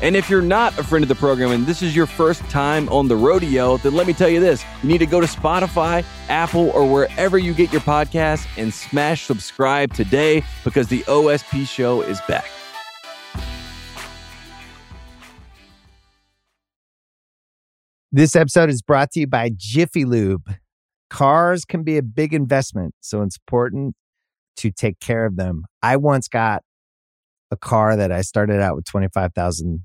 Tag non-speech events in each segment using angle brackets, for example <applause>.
And if you're not a friend of the program and this is your first time on the rodeo, then let me tell you this you need to go to Spotify, Apple, or wherever you get your podcasts and smash subscribe today because the OSP show is back. This episode is brought to you by Jiffy Lube. Cars can be a big investment, so it's important to take care of them. I once got a car that I started out with 25,000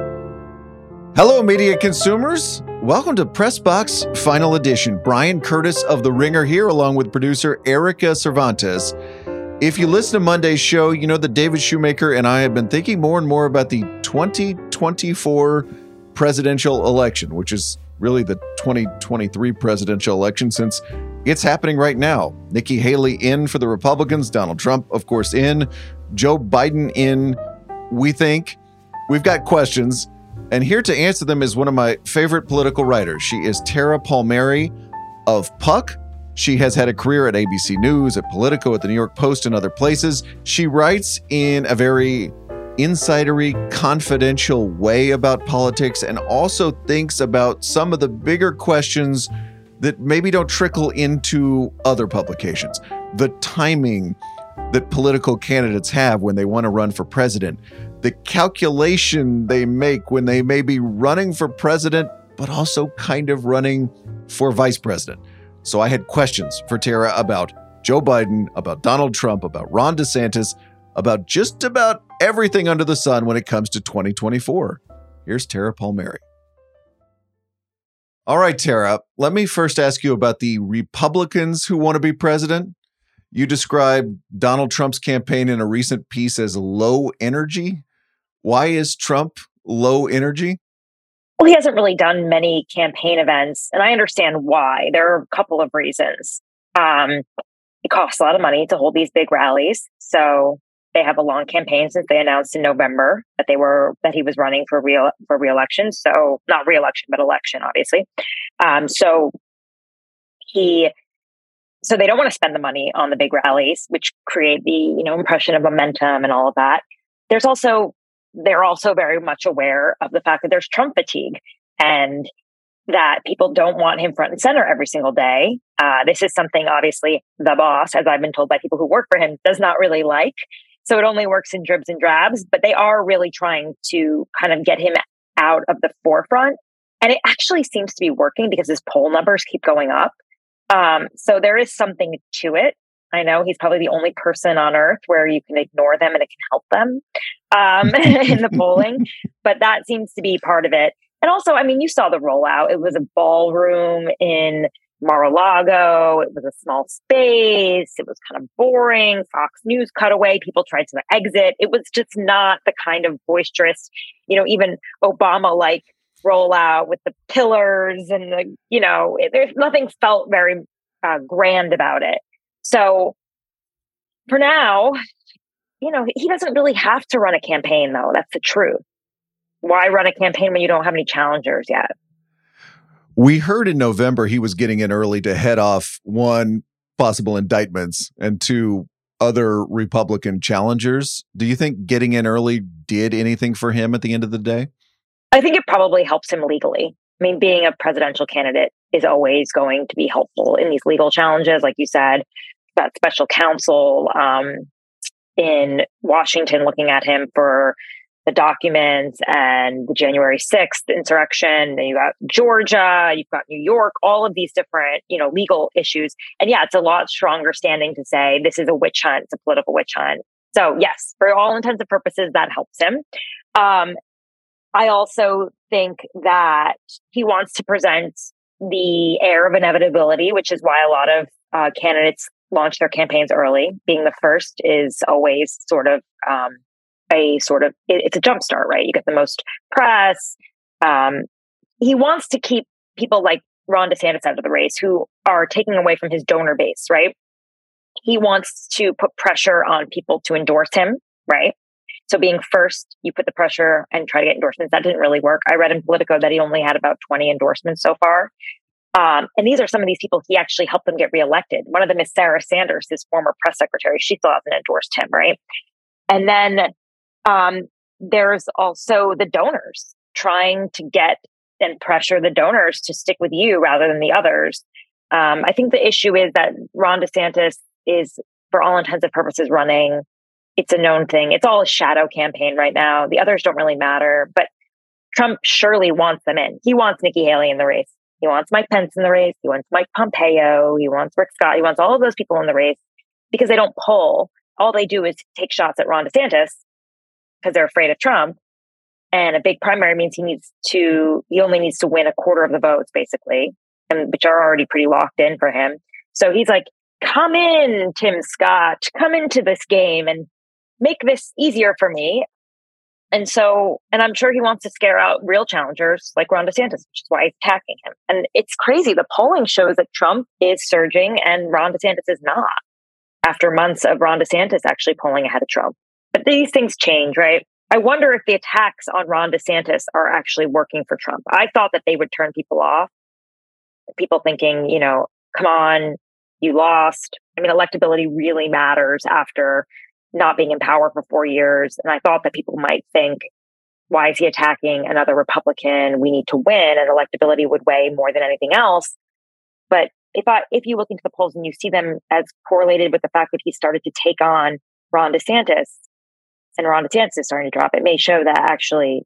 Hello, media consumers. Welcome to Pressbox Final Edition. Bryan Curtis of The Ringer here, along with producer Erika Cervantes. If you listen to Monday's show, you know that David Shoemaker and I have been thinking more and more about the 2024 presidential election, which is really the 2023 presidential election since it's happening right now. Nikki Haley in for the Republicans, Donald Trump, of course, in, Joe Biden in, we think. We've got questions. And here to answer them is one of my favorite political writers. She is Tara Palmeri of Puck. She has had a career at ABC News, at Politico, at the New York Post, and other places. She writes in a very insidery, confidential way about politics and also thinks about some of the bigger questions that maybe don't trickle into other publications. The timing that political candidates have when they want to run for president, the calculation they make when they may be running for president, but also kind of running for vice president. So I had questions for Tara about Joe Biden, about Donald Trump, about Ron DeSantis, about just about everything under the sun when it comes to 2024. Here's Tara Palmeri. All right, Tara, let me first ask you about the Republicans who want to be president. You described Donald Trump's campaign in a recent piece as low energy. Why is Trump low energy? Well, he hasn't really done many campaign events, and I understand why. There are a couple of reasons. Um, it costs a lot of money to hold these big rallies, so they have a long campaign since they announced in November that they were that he was running for real for reelection. So not reelection, but election, obviously. Um, so he so they don't want to spend the money on the big rallies, which create the you know impression of momentum and all of that. There's also they're also very much aware of the fact that there's Trump fatigue and that people don't want him front and center every single day. Uh, this is something obviously the boss, as I've been told by people who work for him, does not really like. So it only works in dribs and drabs, but they are really trying to kind of get him out of the forefront. And it actually seems to be working because his poll numbers keep going up. Um, so there is something to it. I know he's probably the only person on earth where you can ignore them and it can help them um, <laughs> in the polling, but that seems to be part of it. And also, I mean, you saw the rollout. It was a ballroom in Mar-a-Lago. It was a small space. It was kind of boring. Fox News cutaway. People tried to exit. It was just not the kind of boisterous, you know, even Obama like rollout with the pillars and the, you know, it, there's nothing felt very uh, grand about it. So for now, you know, he doesn't really have to run a campaign, though. That's the truth. Why run a campaign when you don't have any challengers yet? We heard in November he was getting in early to head off one possible indictments and two other Republican challengers. Do you think getting in early did anything for him at the end of the day? I think it probably helps him legally. I mean, being a presidential candidate is always going to be helpful in these legal challenges. Like you said, that special counsel um, in Washington looking at him for the documents and the January 6th insurrection. Then you got Georgia, you've got New York, all of these different, you know, legal issues. And yeah, it's a lot stronger standing to say this is a witch hunt, it's a political witch hunt. So yes, for all intents and purposes, that helps him. Um, I also think that he wants to present the air of inevitability, which is why a lot of uh, candidates launch their campaigns early. Being the first is always sort of um, a sort of it, it's a jumpstart, right? You get the most press. Um, he wants to keep people like Ron DeSantis out of the race who are taking away from his donor base, right? He wants to put pressure on people to endorse him, right? So being first, you put the pressure and try to get endorsements. That didn't really work. I read in Politico that he only had about 20 endorsements so far. Um, and these are some of these people he actually helped them get reelected. One of them is Sarah Sanders, his former press secretary. She still hasn't endorsed him, right? And then um, there's also the donors trying to get and pressure the donors to stick with you rather than the others. Um, I think the issue is that Ron DeSantis is, for all intents and purposes, running. It's a known thing. It's all a shadow campaign right now. The others don't really matter, but Trump surely wants them in. He wants Nikki Haley in the race. He wants Mike Pence in the race. He wants Mike Pompeo. He wants Rick Scott. He wants all of those people in the race because they don't pull. All they do is take shots at Ron DeSantis because they're afraid of Trump. And a big primary means he needs to, he only needs to win a quarter of the votes, basically, and which are already pretty locked in for him. So he's like, come in, Tim Scott, come into this game and make this easier for me. And so, and I'm sure he wants to scare out real challengers like Ron DeSantis, which is why he's attacking him. And it's crazy. The polling shows that Trump is surging and Ron DeSantis is not after months of Ron DeSantis actually polling ahead of Trump. But these things change, right? I wonder if the attacks on Ron DeSantis are actually working for Trump. I thought that they would turn people off. People thinking, you know, come on, you lost. I mean, electability really matters after not being in power for four years. And I thought that people might think, why is he attacking another Republican? We need to win, and electability would weigh more than anything else. But if I if you look into the polls and you see them as correlated with the fact that he started to take on Ron DeSantis, and Ron DeSantis is starting to drop, it may show that actually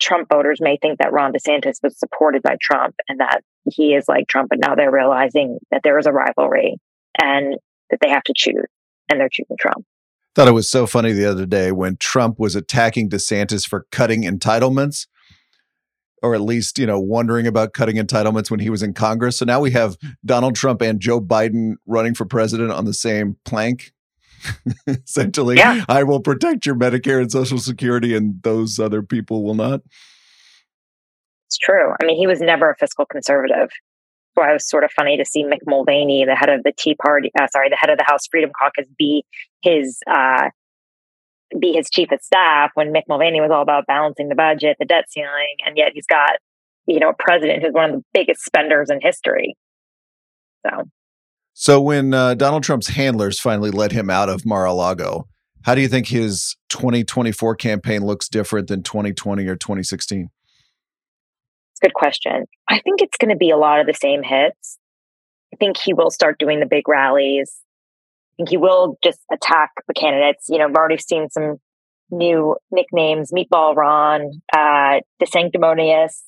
Trump voters may think that Ron DeSantis was supported by Trump and that he is like Trump, but now they're realizing that there is a rivalry and that they have to choose, and they're choosing Trump. Thought it was so funny the other day when Trump was attacking DeSantis for cutting entitlements, or at least, you know, wondering about cutting entitlements when he was in Congress. So now we have Donald Trump and Joe Biden running for president on the same plank. <laughs> Essentially, yeah. I will protect your Medicare and Social Security, and those other people will not. It's true. I mean, he was never a fiscal conservative. Why it was sort of funny to see Mick Mulvaney, the head of the Tea Party, uh, sorry, the head of the House Freedom Caucus, be his uh, be his chief of staff when Mick Mulvaney was all about balancing the budget, the debt ceiling, and yet he's got you know a president who's one of the biggest spenders in history. So so when uh, Donald Trump's handlers finally let him out of Mar-a-Lago, how do you think his 2024 campaign looks different than 2020 or 2016? Good question. I think it's going to be a lot of the same hits. I think he will start doing the big rallies. I think he will just attack the candidates. You know, I've already seen some new nicknames: Meatball Ron, uh, The Sanctimonious.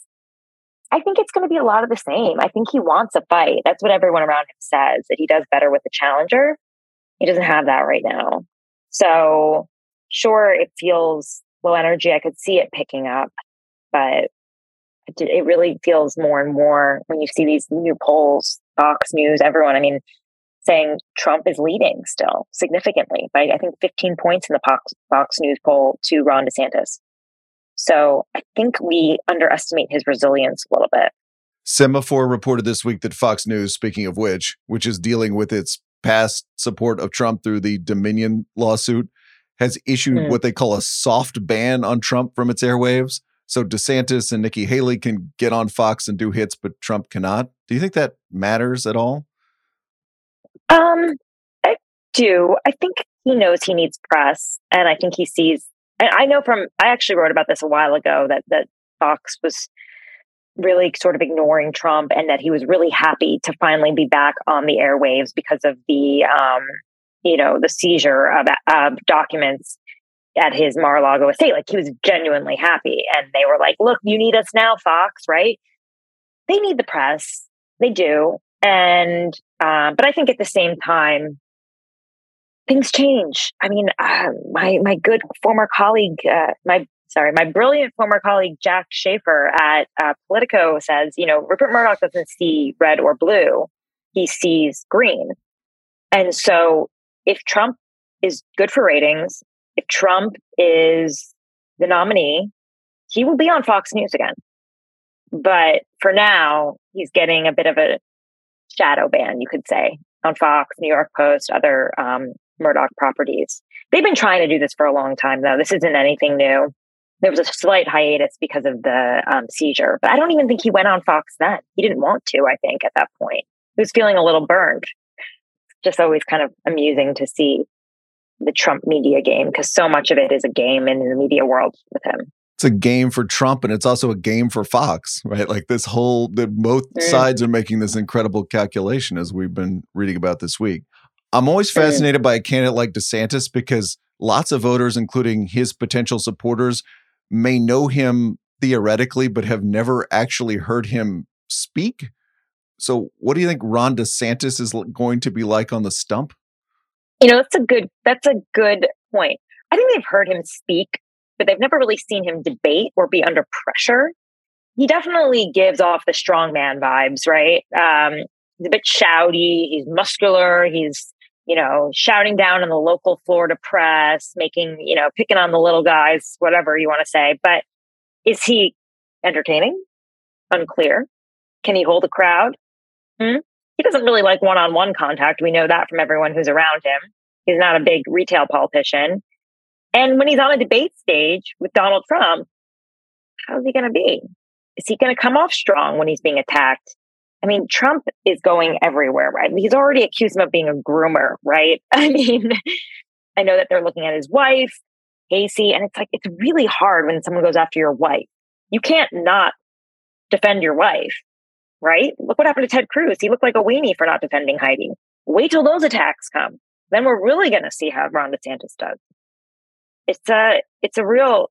I think it's going to be a lot of the same. I think he wants a fight. That's what everyone around him says that he does better with the challenger. He doesn't have that right now. So, sure, it feels low energy. I could see it picking up, but it really feels more and more when you see these new polls, Fox News, everyone. I mean, saying Trump is leading still significantly by I think 15 points in the Fox, Fox News poll to Ron DeSantis. So I think we underestimate his resilience a little bit. Semafor reported this week that Fox News, speaking of which, which is dealing with its past support of Trump through the Dominion lawsuit, has issued mm. what they call a soft ban on Trump from its airwaves. So DeSantis and Nikki Haley can get on Fox and do hits, but Trump cannot. Do you think that matters at all? Um, I do. I think he knows he needs press, and I think he sees. And I know from I actually wrote about this a while ago that that Fox was really sort of ignoring Trump, and that he was really happy to finally be back on the airwaves because of the um, you know the seizure of, of documents at his Mar-a-Lago estate. Like he was genuinely happy. And they were like, look, you need us now, Fox, right? They need the press. They do. And, uh, but I think at the same time, things change. I mean, uh, my, my good former colleague, uh, my, sorry, my brilliant former colleague, Jack Shafer at uh, Politico says, you know, Rupert Murdoch doesn't see red or blue. He sees green. And so if Trump is good for ratings if Trump is the nominee, he will be on Fox News again. But for now, he's getting a bit of a shadow ban, you could say, on Fox, New York Post, other um, Murdoch properties. They've been trying to do this for a long time, though. This isn't anything new. There was a slight hiatus because of the um, seizure, but I don't even think he went on Fox then. He didn't want to, I think, at that point. He was feeling a little burned. Just always kind of amusing to see the Trump media game because so much of it is a game in the media world with him. It's a game for Trump and it's also a game for Fox, right? Like this whole, the, both mm. sides are making this incredible calculation as we've been reading about this week. I'm always mm. fascinated mm. by a candidate like DeSantis because lots of voters, including his potential supporters, may know him theoretically, but have never actually heard him speak. So, what do you think Ron DeSantis is going to be like on the stump? You know, that's a good that's a good point. I think they've heard him speak, but they've never really seen him debate or be under pressure. He definitely gives off the strongman vibes, right? Um, he's a bit shouty. He's muscular. He's you know shouting down on the local Florida press, making you know picking on the little guys, whatever you want to say. But is he entertaining? Unclear. Can he hold a crowd? Hmm? He doesn't really like one on one contact. We know that from everyone who's around him. He's not a big retail politician. And when he's on a debate stage with Donald Trump, how's he going to be? Is he going to come off strong when he's being attacked? I mean, Trump is going everywhere, right? He's already accused him of being a groomer, right? <laughs> I mean, I know that they're looking at his wife, Casey, and it's like, it's really hard when someone goes after your wife. You can't not defend your wife right? Look what happened to Ted Cruz. He looked like a weenie for not defending Heidi. Wait till those attacks come. Then we're really going to see how Ron DeSantis does. It's a, it's a real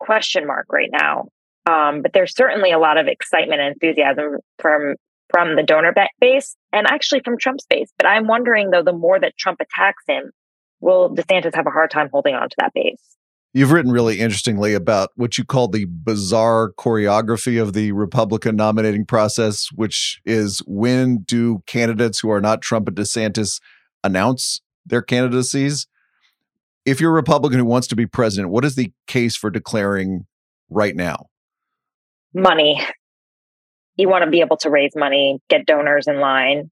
question mark right now. Um, but there's certainly a lot of excitement and enthusiasm from from the donor base and actually from Trump's base. But I'm wondering though, the more that Trump attacks him, will DeSantis have a hard time holding on to that base? You've written really interestingly about what you call the bizarre choreography of the Republican nominating process, which is when do candidates who are not Trump and DeSantis announce their candidacies? If you're a Republican who wants to be president, what is the case for declaring right now? Money. You want to be able to raise money, get donors in line.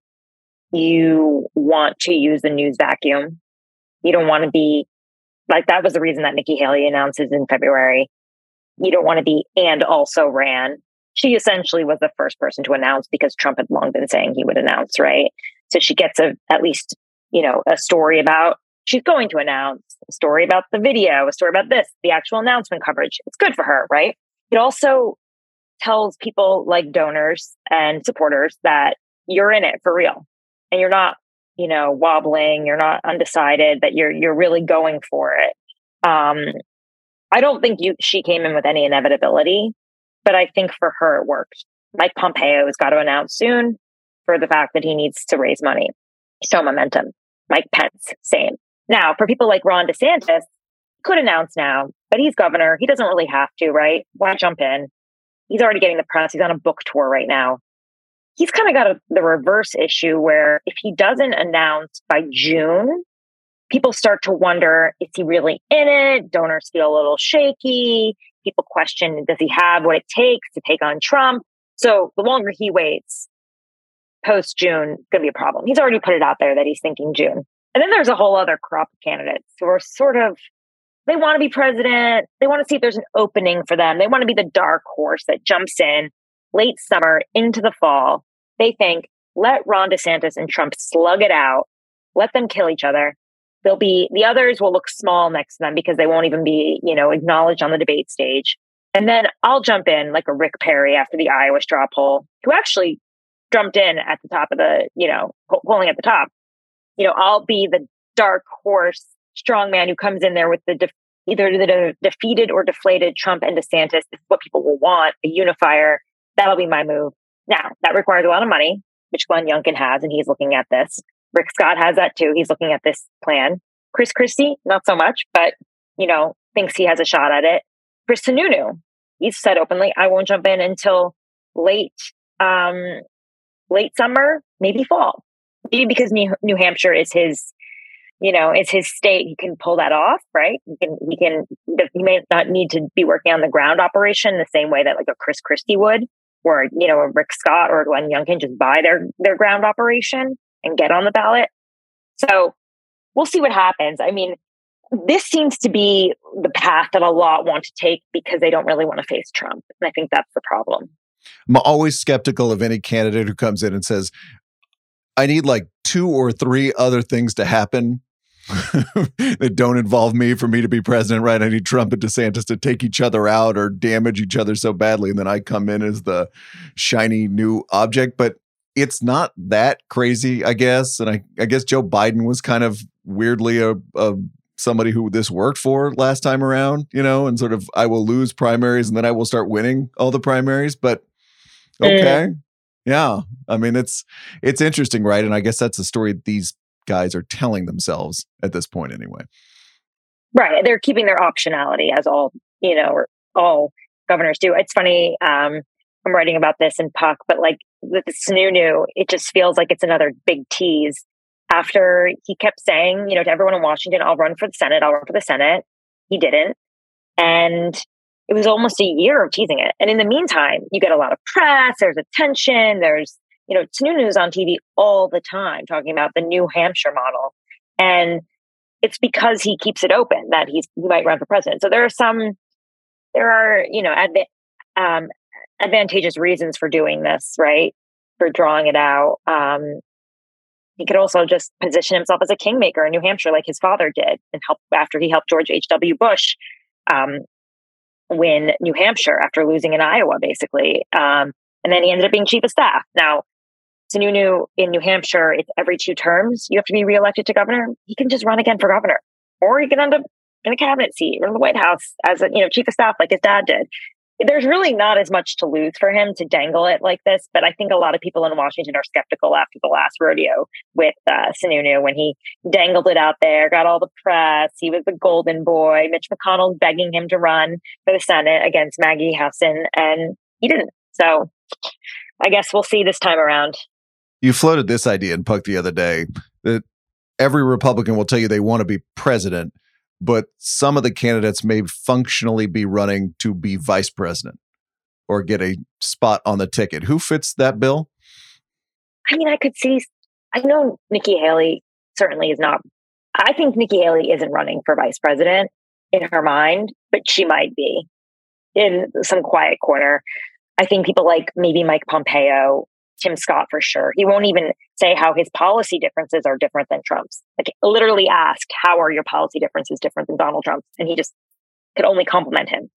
You want to use the news vacuum. You don't want to be like that was the reason that Nikki Haley announces in February. You don't want to be and also ran. She essentially was the first person to announce because Trump had long been saying he would announce, right? So she gets a at least, you know, a story about she's going to announce, a story about the video, a story about this, the actual announcement coverage. It's good for her, right? It also tells people like donors and supporters that you're in it for real and you're not you know, wobbling, you're not undecided, that you're you're really going for it. Um, I don't think you she came in with any inevitability, but I think for her it worked. Mike Pompeo has got to announce soon for the fact that he needs to raise money. Show momentum. Mike Pence, same. Now, for people like Ron DeSantis, could announce now, but he's governor. He doesn't really have to, right? Why jump in? He's already getting the press. He's on a book tour right now he's kind of got a, the reverse issue where if he doesn't announce by June, people start to wonder is he really in it? Donors feel a little shaky. People question does he have what it takes to take on Trump? So the longer he waits, post June, going to be a problem. He's already put it out there that he's thinking June. And then there's a whole other crop of candidates who are sort of, they want to be president. They want to see if there's an opening for them. They want to be the dark horse that jumps in late summer into the fall. They think, let Ron DeSantis and Trump slug it out, let them kill each other. They'll be, the others will look small next to them because they won't even be, you know, acknowledged on the debate stage. And then I'll jump in like a Rick Perry after the Iowa straw poll, who actually jumped in at the top of the, you know, polling at the top. You know, I'll be the dark horse strong man who comes in there with the de- either the de- defeated or deflated Trump and DeSantis. Is what people will want, a unifier. That'll be my move. Now, that requires a lot of money, which Glenn Youngkin has, and he's looking at this. Rick Scott has that too. He's looking at this plan. Chris Christie, not so much, but, you know, thinks he has a shot at it. Chris Sununu, he's said openly, I won't jump in until late um, late summer, maybe fall. Maybe because New, New Hampshire is his, you know, it's his state. He can pull that off, right? He can, he can, he may not need to be working on the ground operation the same way that like a Chris Christie would, or, you know, a Rick Scott or Glenn Youngkin just buy their, their ground operation and get on the ballot. So we'll see what happens. I mean, this seems to be the path that a lot want to take because they don't really want to face Trump. And I think that's the problem. I'm always skeptical of any candidate who comes in and says, I need like two or three other things to happen <laughs> that don't involve me for me to be president, right? I need Trump and DeSantis to take each other out or damage each other so badly. And then I come in as the shiny new object. But it's not that crazy, I guess. And I, I guess Joe Biden was kind of weirdly a, a somebody who this worked for last time around, you know, and sort of I will lose primaries and then I will start winning all the primaries. But okay. Mm. Yeah. I mean, it's it's interesting, right? And I guess that's the story these guys are telling themselves at this point anyway. Right. They're keeping their optionality as all, you know, all governors do. It's funny, um, I'm writing about this in Puck, but like with the Sununu, it just feels like it's another big tease after he kept saying, you know, to everyone in Washington, I'll run for the Senate, I'll run for the Senate. He didn't. And it was almost a year of teasing it. And in the meantime, you get a lot of press, there's attention, there's, you know, Sununu's on TV all the time talking about the New Hampshire model. And it's because he keeps it open that he's he might run for president. So there are some there are, you know, adv- um, advantageous reasons for doing this, right? For drawing it out. Um, he could also just position himself as a kingmaker in New Hampshire, like his father did, and help after he helped George H.W. Bush um, win New Hampshire after losing in Iowa, basically. Um, and then he ended up being chief of staff. Now, Sununu in New Hampshire, it's every two terms you have to be reelected to governor. He can just run again for governor, or he can end up in a cabinet seat or in the White House as a you know chief of staff, like his dad did there's really not as much to lose for him to dangle it like this. But I think a lot of people in Washington are skeptical after the last rodeo with uh, Sununu when he dangled it out there, got all the press. He was the golden boy. Mitch McConnell's begging him to run for the Senate against Maggie Hassan, and he didn't. So I guess we'll see this time around. You floated this idea in Puck the other day that every Republican will tell you they want to be president but some of the candidates may functionally be running to be vice president or get a spot on the ticket. Who fits that bill? I mean, I could see, I know Nikki Haley certainly is not, I think Nikki Haley isn't running for vice president in her mind, but she might be in some quiet corner. I think people like maybe Mike Pompeo Tim Scott for sure. He won't even say how his policy differences are different than Trump's. Like literally ask, how are your policy differences different than Donald Trump's? And he just could only compliment him.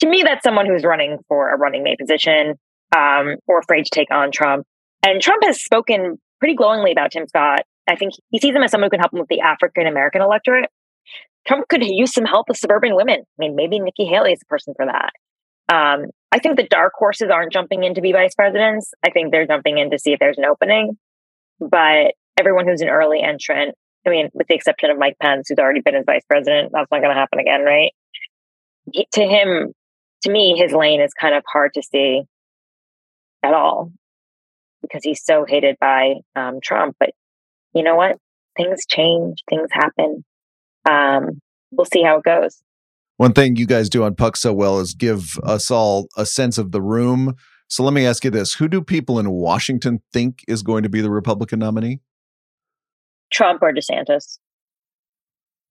To me, that's someone who's running for a running mate position um, or afraid to take on Trump. And Trump has spoken pretty glowingly about Tim Scott. I think he sees him as someone who can help him with the African American electorate. Trump could use some help with suburban women. I mean, maybe Nikki Haley is the person for that. Um, I think the dark horses aren't jumping in to be vice presidents. I think they're jumping in to see if there's an opening. But everyone who's an early entrant, I mean, with the exception of Mike Pence, who's already been as vice president, that's not going to happen again, right? To him, to me, his lane is kind of hard to see at all because he's so hated by um, Trump. But you know what? Things change, things happen. Um, we'll see how it goes one thing you guys do on Puck so well is give us all a sense of the room So let me ask you this Who do people in Washington think is going to be the Republican nominee? Trump or DeSantis.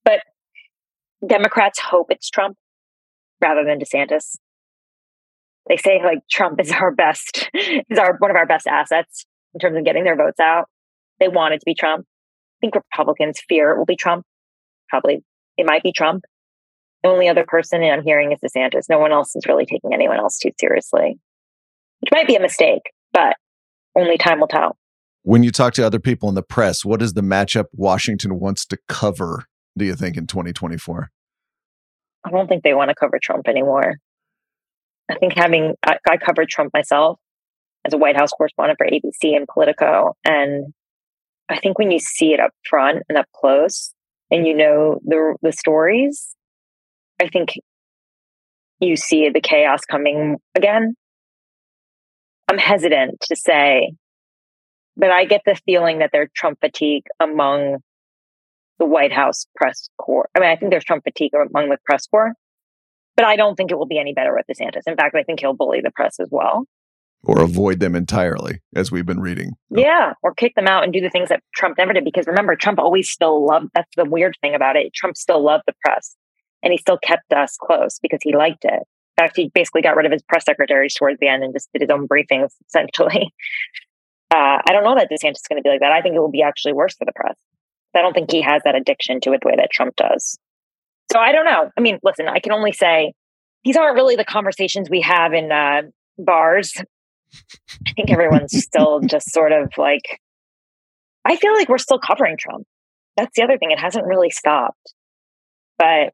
But Democrats hope it's Trump rather than DeSantis. They say like Trump is our best, is our one of our best assets in terms of getting their votes out. They want it to be Trump. I think Republicans fear it will be Trump. Probably it might be Trump. The only other person I'm hearing is DeSantis. No one else is really taking anyone else too seriously, which might be a mistake, but only time will tell. When you talk to other people in the press, what is the matchup Washington wants to cover, do you think, in 2024? I don't think they want to cover Trump anymore. I think having, I, I covered Trump myself as a White House correspondent for ABC and Politico. And I think when you see it up front and up close and you know the, the stories, I think you see the chaos coming again. I'm hesitant to say but I get the feeling that there's Trump fatigue among the White House press corps. I mean, I think there's Trump fatigue among the press corps, but I don't think it will be any better with DeSantis. In fact, I think he'll bully the press as well. Or avoid them entirely, as we've been reading. Yeah, or kick them out and do the things that Trump never did. Because remember, Trump always still loved, that's the weird thing about it. Trump still loved the press and he still kept us close because he liked it. In fact, he basically got rid of his press secretaries towards the end and just did his own briefings, <laughs> essentially. Uh, I don't know that DeSantis is going to be like that. I think it will be actually worse for the press. I don't think he has that addiction to it the way that Trump does. So I don't know. I mean, listen, I can only say these aren't really the conversations we have in uh, bars. I think everyone's <laughs> still just sort of like, I feel like we're still covering Trump. That's the other thing. It hasn't really stopped, but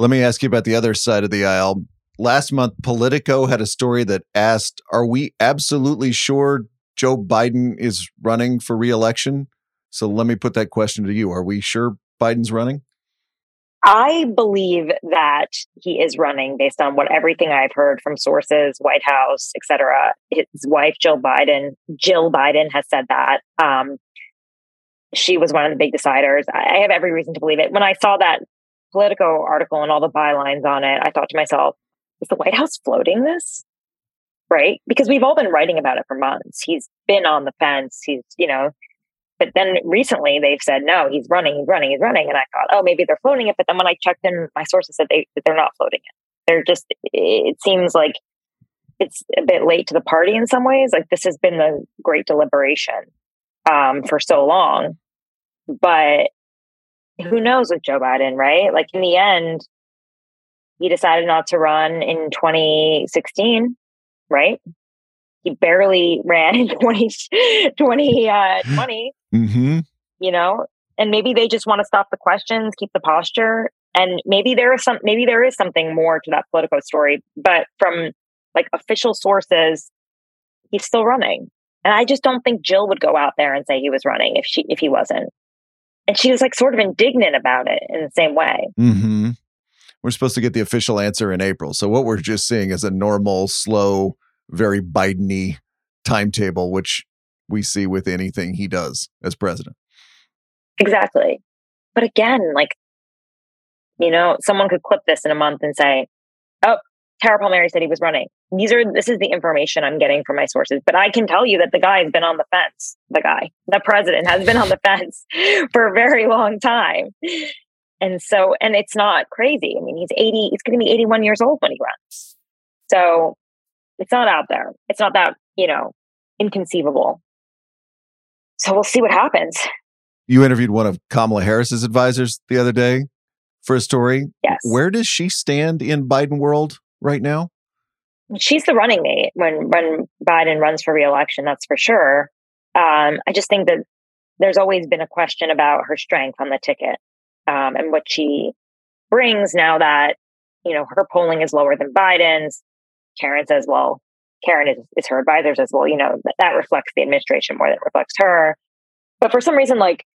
Let me ask you about the other side of the aisle. Last month, Politico had a story that asked Are we absolutely sure Joe Biden is running for reelection? So let me put that question to you. Are we sure Biden's running? I believe that he is running based on what everything I've heard from sources, White House, et cetera. His wife, Jill Biden, Jill Biden has said that. Um, she was one of the big deciders. I have every reason to believe it. When I saw that Politico article and all the bylines on it, I thought to myself, is the White House floating this? Right? Because we've all been writing about it for months. He's been on the fence. He's, you know, but then recently they've said, no, he's running, he's running, he's running. And I thought, oh, maybe they're floating it. But then when I checked in, my sources said they, they're not floating it. They're just, it seems like it's a bit late to the party in some ways. Like this has been the great deliberation um, for so long. But who knows with Joe Biden, right? Like in the end, he decided not to run in 2016, right? He barely ran in <laughs> 20, 2020. Uh, 20, Mm-hmm. you know, and maybe they just want to stop the questions, keep the posture, and maybe there is some, maybe there is something more to that Politico story. But from like official sources, he's still running, and I just don't think Jill would go out there and say he was running if she if he wasn't. And she was like sort of indignant about it in the same way. Mm-hmm. We're supposed to get the official answer in April. So what we're just seeing is a normal, slow, very Biden-y timetable, which we see with anything he does as president. Exactly. But again, like, you know, someone could clip this in a month and say, Tara Palmeri said he was running. These are, this is the information I'm getting from my sources. But I can tell you that the guy has been on the fence. The guy, the president has been on the <laughs> fence for a very long time. And so, and it's not crazy. I mean, he's 80, he's going to be 81 years old when he runs. So it's not out there. It's not that, you know, inconceivable. So we'll see what happens. You interviewed one of Kamala Harris's advisors the other day for a story. Yes. Where does she stand in Biden world right now? she's the running mate when when Biden runs for reelection. That's for sure. Um, I just think that there's always been a question about her strength on the ticket um, and what she brings. Now that you know her polling is lower than Biden's, Karen says, "Well, Karen is, is her advisor says, well, you know that, that reflects the administration more than it reflects her." But for some reason, like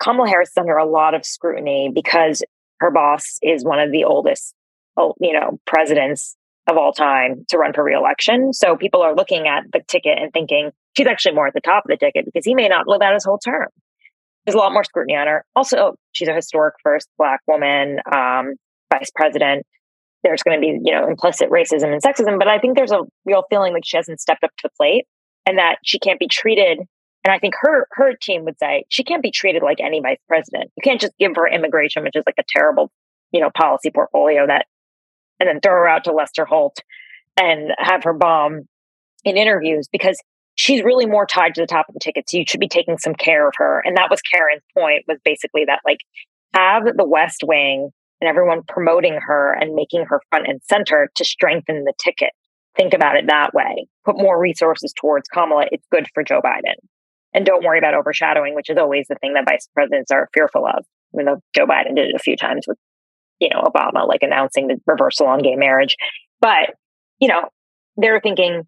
Kamala Harris is under a lot of scrutiny because her boss is one of the oldest, you know, presidents of all time to run for reelection. So people are looking at the ticket and thinking she's actually more at the top of the ticket because he may not live out his whole term. There's a lot more scrutiny on her. Also, she's a historic first black woman um, vice president. There's going to be, you know, implicit racism and sexism, but I think there's a real feeling like she hasn't stepped up to the plate and that she can't be treated. And I think her her team would say she can't be treated like any vice president. You can't just give her immigration, which is like a terrible, you know, policy portfolio that and then throw her out to Lester Holt and have her bomb in interviews because she's really more tied to the top of the ticket. So you should be taking some care of her. And that was Karen's point was basically that like have the West Wing and everyone promoting her and making her front and center to strengthen the ticket. Think about it that way. Put more resources towards Kamala. It's good for Joe Biden. And don't worry about overshadowing, which is always the thing that vice presidents are fearful of. Even though Joe Biden did it a few times with you know, Obama, like announcing the reversal on gay marriage. But, you know, they're thinking,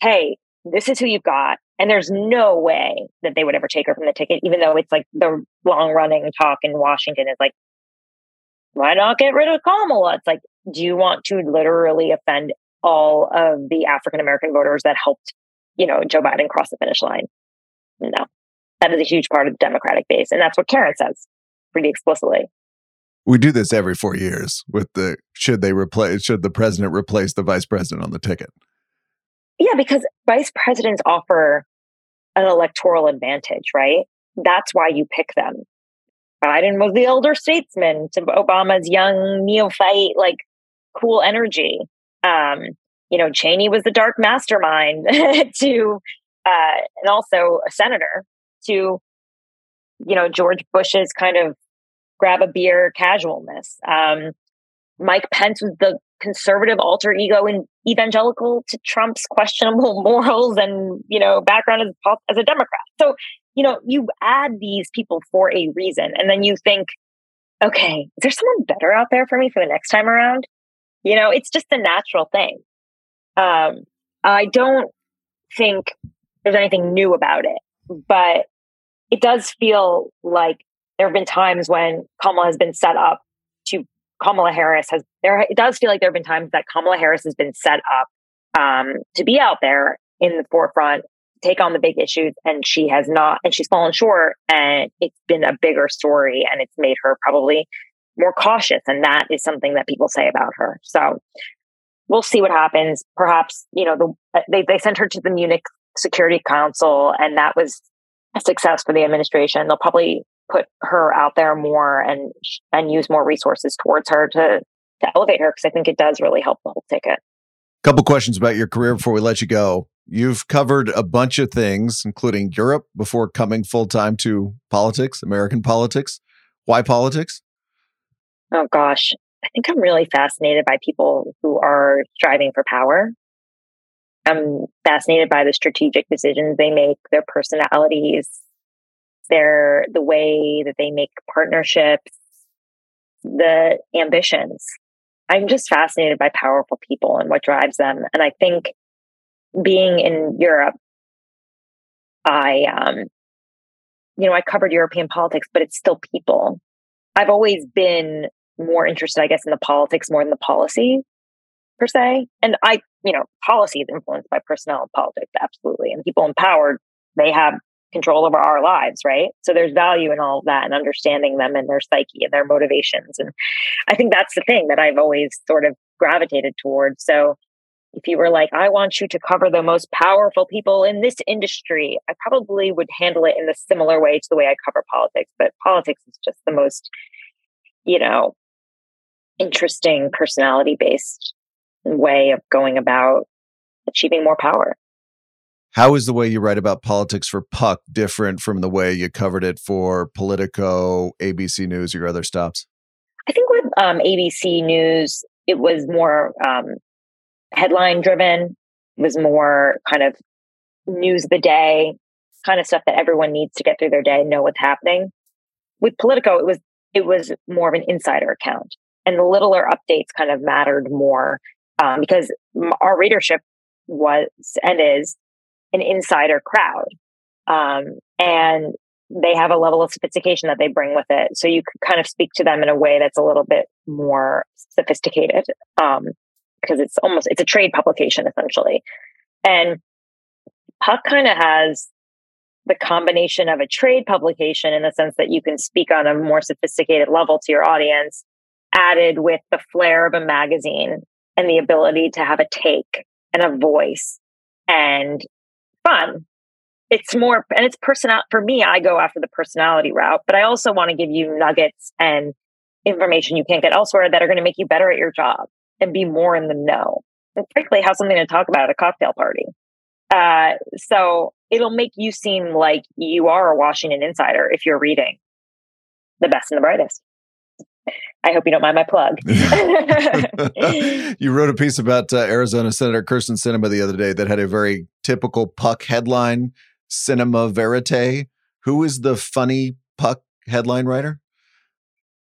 hey, this is who you've got. And there's no way that they would ever take her from the ticket, even though it's like the long running talk in Washington is like, why not get rid of Kamala? It's like, do you want to literally offend all of the African American voters that helped, you know, Joe Biden cross the finish line? No, that is a huge part of the Democratic base. And that's what Karen says pretty explicitly we do this every four years with the should they replace should the president replace the vice president on the ticket. Yeah because vice presidents offer an electoral advantage right? That's why you pick them. Biden was the elder statesman to obama's young neophyte like cool energy. Um you know cheney was the dark mastermind <laughs> to uh and also a senator to you know george bush's kind of grab a beer casualness. Um, Mike Pence was the conservative alter ego and evangelical to Trump's questionable <laughs> morals and you know background as, as a Democrat. So you know you add these people for a reason, and then you think, okay, is there someone better out there for me for the next time around? You know, it's just a natural thing. Um, I don't think there's anything new about it, but it does feel like there have been times when Kamala has been set up to Kamala Harris has there it does feel like there have been times that Kamala Harris has been set up um, to be out there in the forefront, take on the big issues, and she has not, and she's fallen short, and it's been a bigger story, and it's made her probably more cautious, and that is something that people say about her. So we'll see what happens. Perhaps you know the they they sent her to the Munich Security Council, and that was a success for the administration. They'll probably put her out there more and and use more resources towards her to to elevate her because I think it does really help the whole ticket. Couple questions about your career before we let you go. You've covered a bunch of things, including Europe, before coming full time to politics, American politics. Why politics? Oh gosh, I think I'm really fascinated by people who are striving for power. I'm fascinated by the strategic decisions they make, their personalities, their the way that they make partnerships, the ambitions. I'm just fascinated by powerful people and what drives them. And I think being in Europe, I um, you know, I covered European politics, but it's still people. I've always been more interested, I guess, in the politics more than the policy per se. And I, you know, policy is influenced by personnel and politics, absolutely. And people empowered, they have control over our lives, right? So there's value in all of that and understanding them and their psyche and their motivations. And I think that's the thing that I've always sort of gravitated towards. So if you were like, I want you to cover the most powerful people in this industry, I probably would handle it in the similar way to the way I cover politics. But politics is just the most, you know, interesting personality based way of going about achieving more power. How is the way you write about politics for Puck different from the way you covered it for Politico, ABC News, or your other stops? I think with um, ABC News, it was more um, headline driven, was more kind of news of the day, kind of stuff that everyone needs to get through their day and know what's happening. With Politico, it was it was more of an insider account, and the littler updates kind of mattered more um, because our readership was and is an insider crowd. Um, and they have a level of sophistication that they bring with it. So you could kind of speak to them in a way that's a little bit more sophisticated. Um, because it's almost, it's a trade publication essentially. And Puck kind of has the combination of a trade publication in the sense that you can speak on a more sophisticated level to your audience, added with the flair of a magazine and the ability to have a take and a voice and fun. It's more, and it's personal. For me, I go after the personality route, but I also want to give you nuggets and information you can't get elsewhere that are going to make you better at your job and be more in the know. And frankly, have something to talk about at a cocktail party. Uh, so it'll make you seem like you are a Washington insider if you're reading the best and the brightest. <laughs> I hope you don't mind my plug. <laughs> <laughs> you wrote a piece about uh, Arizona Senator Kyrsten Sinema the other day that had a very typical puck headline, Cinema Verite. Who is the funny puck headline writer?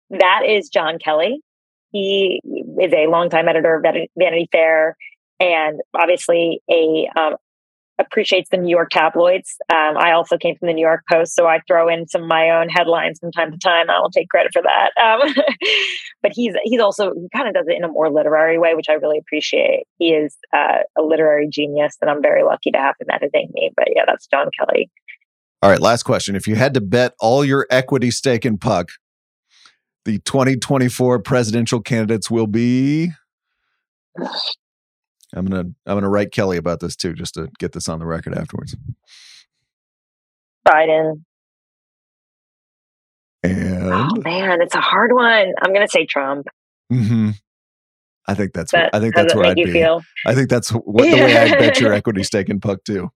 That is Jon Kelly. He is a longtime editor of Vanity Fair and obviously a um, appreciates the New York tabloids. Um, I also came from the New York Post, so I throw in some of my own headlines from time to time. I will take credit for that. Um, <laughs> but he's he's also he kind of does it in a more literary way, which I really appreciate. He is uh, a literary genius, and I'm very lucky to have him editing me. But yeah, that's Jon Kelly. All right, last question. If you had to bet all your equity stake in Puck, the 2024 presidential candidates will be I'm gonna I'm gonna write Kelly about this too, just to get this on the record afterwards. Biden. And oh man, it's a hard one. I'm gonna say Trump. Mm-hmm. I think that's that, I think that's where I'd be. Feel? I think that's what the way I'd bet your <laughs> equity stake in Puck too.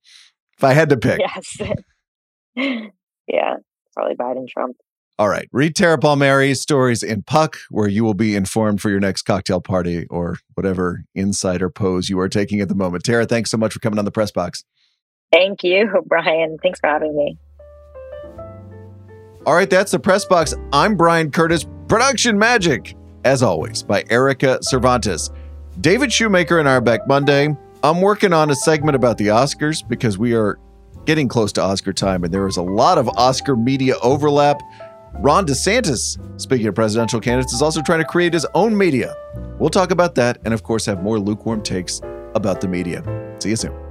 If I had to pick. Yes. <laughs> yeah, probably Biden Trump. All right. Read Tara Palmeri's stories in Puck, where you will be informed for your next cocktail party or whatever insider pose you are taking at the moment. Tara, thanks so much for coming on the press box. Thank you, <laughs> Bryan. Thanks for having me. All right, that's the press box. I'm Bryan Curtis. Production magic, as always, by Erika Cervantes. David Shoemaker and Arbeck Monday. I'm working on a segment about the Oscars because we are getting close to Oscar time, and there is a lot of Oscar media overlap. Ron DeSantis, speaking of presidential candidates, is also trying to create his own media. We'll talk about that and, of course, have more lukewarm takes about the media. See you soon.